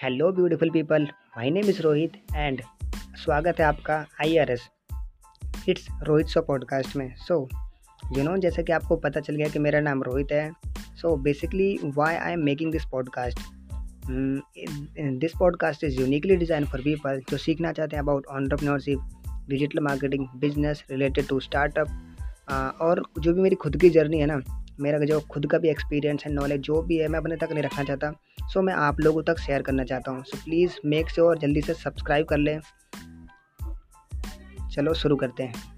Hello beautiful people my name is Rohit and स्वागत है आपका I R S it's Rohit show podcast में. So you know जैसे कि आपको पता चल गया कि मेरा नाम रोहित है. So basically why I am making this podcast this podcast is uniquely design for people जो सीखना चाहते हैं about entrepreneurship digital marketing business related to startup और जो भी मेरी खुद की जर्नी है ना मेरा जो खुद का भी एक्सपीरियंस है नॉलेज जो भी है, मैं अपने तक नहीं रखना चाहता। सो मैं आप लोगों तक शेयर करना चाहता हूँ। सो प्लीज़ मेक श्योर जल्दी से सब्सक्राइब कर लें। चलो, शुरू करते हैं।